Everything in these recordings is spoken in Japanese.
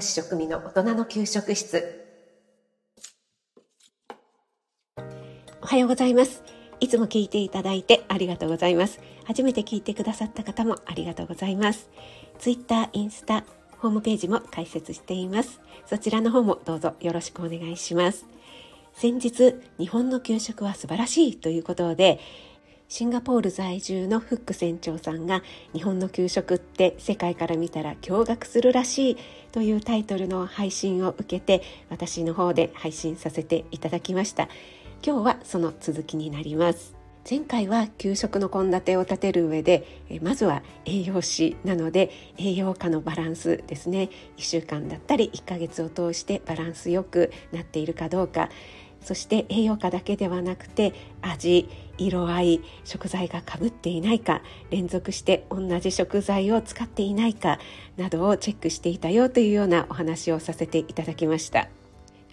ス栄養士食味の大人の給食室。おはようございます。いつも聞いていただいてありがとうございます。初めて聞いてくださった方もありがとうございます。ツイッター、インスタ、ホームページも開設しています。そちらの方もどうぞよろしくお願いします先日日本の給食は素晴らしいということでシンガポール在住のフック船長さんが日本の給食って世界から見たら驚愕するらしいというタイトルの配信を受けて私の方で配信させていただきました。今日はその続きになります。前回は給食の献立を立てる上でまずは栄養士なので栄養価のバランスですね。1週間だったり1ヶ月を通してバランスよくなっているかどうか。そして栄養価だけではなくて味色合い食材がかぶっていないか連続して同じ食材を使っていないかなどをチェックしていたよというようなお話をさせていただきました。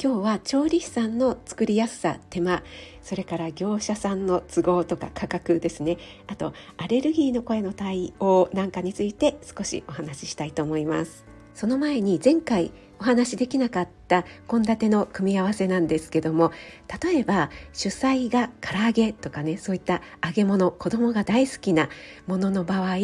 今日は調理師さんの作りやすさ手間それから業者さんの都合とか価格ですね。あとアレルギーの声の対応なんかについて少しお話ししたいと思います。その前に前回お話しできなかった献立の組み合わせなんですけども例えば主菜が唐揚げとかねそういった揚げ物子供が大好きなものの場合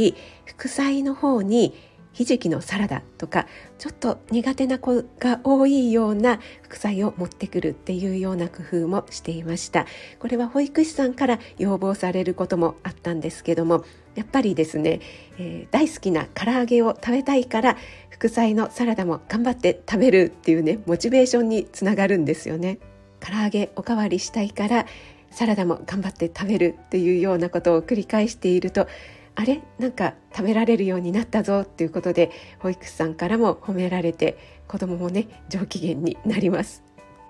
副菜の方にひじきのサラダとかちょっと苦手な子が多いような副菜を持ってくるっていうような工夫もしていました。これは保育士さんから要望されることもあったんですけどもやっぱりですね、えー、大好きな唐揚げを食べたいから副菜のサラダも頑張って食べるっていうねモチベーションにつながるんですよね。唐揚げおかわりしたいからサラダも頑張って食べるっていうようなことを繰り返しているとあれ？なんか食べられるようになったぞっていうことで保育士さんからも褒められて子供もね上機嫌になります。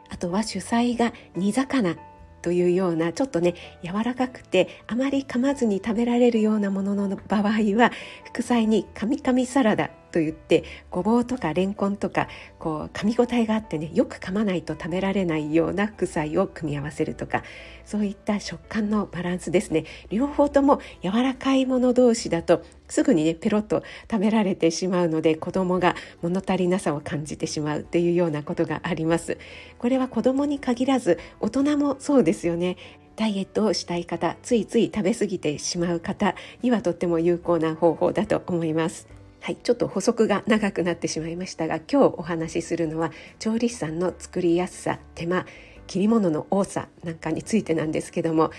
あとは主菜が煮魚というようなちょっとね柔らかくてあまり噛まずに食べられるようなものの場合は副菜にカミカミサラダと言ってごぼうとかレンコンとかこう噛み応えがあってねよく噛まないと食べられないような副菜を組み合わせるとかそういった食感のバランスですね。両方とも柔らかいもの同士だとすぐにねペロッと食べられてしまうので子供が物足りなさを感じてしまうっていうようなことがあります。これは子供に限らず大人もそうですよね。ダイエットをしたい方ついつい食べ過ぎてしまう方にはとっても有効な方法だと思います。はい、ちょっと補足が長くなってしまいましたが今日お話しするのは調理師さんの作りやすさ手間切り物の多さなんかについてなんですけども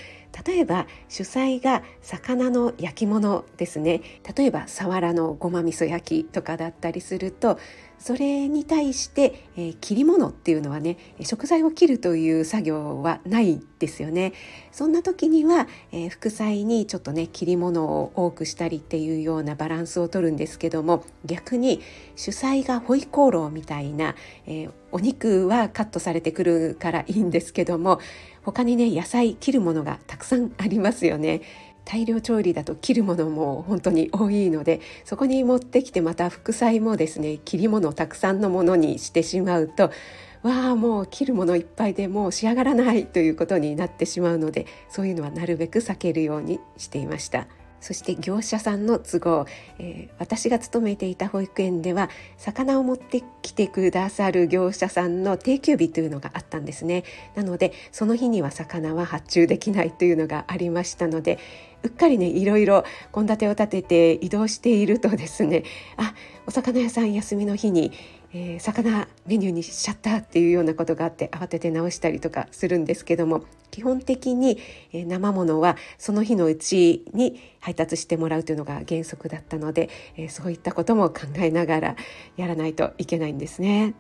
例えば主菜が魚の焼き物ですね。例えばサワラのごま味噌焼きとかだったりするとそれに対して、えー、切り物っていうのはね食材を切るという作業はないですよね。そんな時には、えー、副菜にちょっとね切り物を多くしたりっていうようなバランスをとるんですけども逆に主菜がホイコーローみたいな、えー、お肉はカットされてくるからいいんですけども他にね野菜切るものがたくさんありますよね。大量調理だと切るものも本当に多いのでそこに持ってきてまた副菜もですね切り物たくさんのものにしてしまうとわあもう切るものいっぱいでもう仕上がらないということになってしまうのでそういうのはなるべく避けるようにしていました。そして業者さんの都合、えー、私が勤めていた保育園では魚を持ってきてくださる業者さんの定休日というのがあったんですね。なのでその日には魚は発注できないというのがありましたのでうっかりねいろいろ献立を立てて移動しているとですねあお魚屋さん休みの日にえー、魚メニューにしちゃったっていうようなことがあって慌てて直したりとかするんですけども基本的に、生ものはその日のうちに配達してもらうというのが原則だったので、そういったことも考えながらやらないといけないんですね。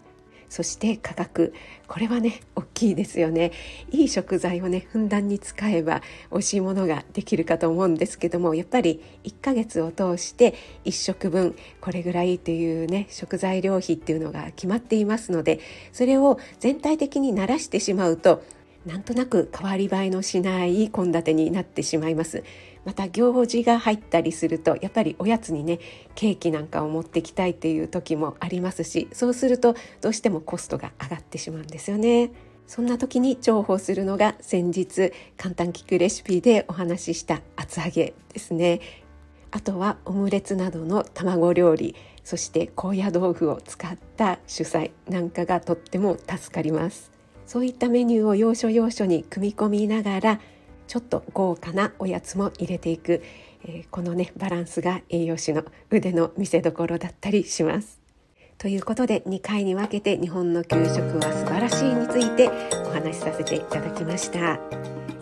そして価格これはね大きいですよねいい食材をねふんだんに使えば美味しいものができるかと思うんですけどもやっぱり1ヶ月を通して1食分これぐらいというね食材料費っていうのが決まっていますのでそれを全体的に慣らしてしまうとなんとなく変わり映えのしない献立になってしまいますまた行事が入ったりするとやっぱりおやつにねケーキなんかを持ってきたいっていう時もありますしそうするとどうしてもコストが上がってしまうんですよね。そんな時に重宝するのが先日簡単聞くレシピでお話しした厚揚げですね。あとはオムレツなどの卵料理そして高野豆腐を使った主菜なんかがとっても助かりますそういったメニューを要所要所に組み込みながらちょっと豪華なおやつも入れていく、えー、このねバランスが栄養士の腕の見せ所だったりします。ということで2回に分けて日本の給食は素晴らしいについてお話しさせていただきました。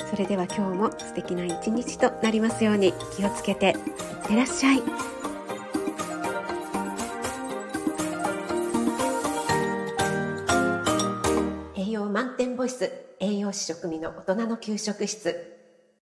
それでは今日も素敵な一日となりますように気をつけていってらっしゃい。栄養満点ボイス栄養士食味の大人の給食室。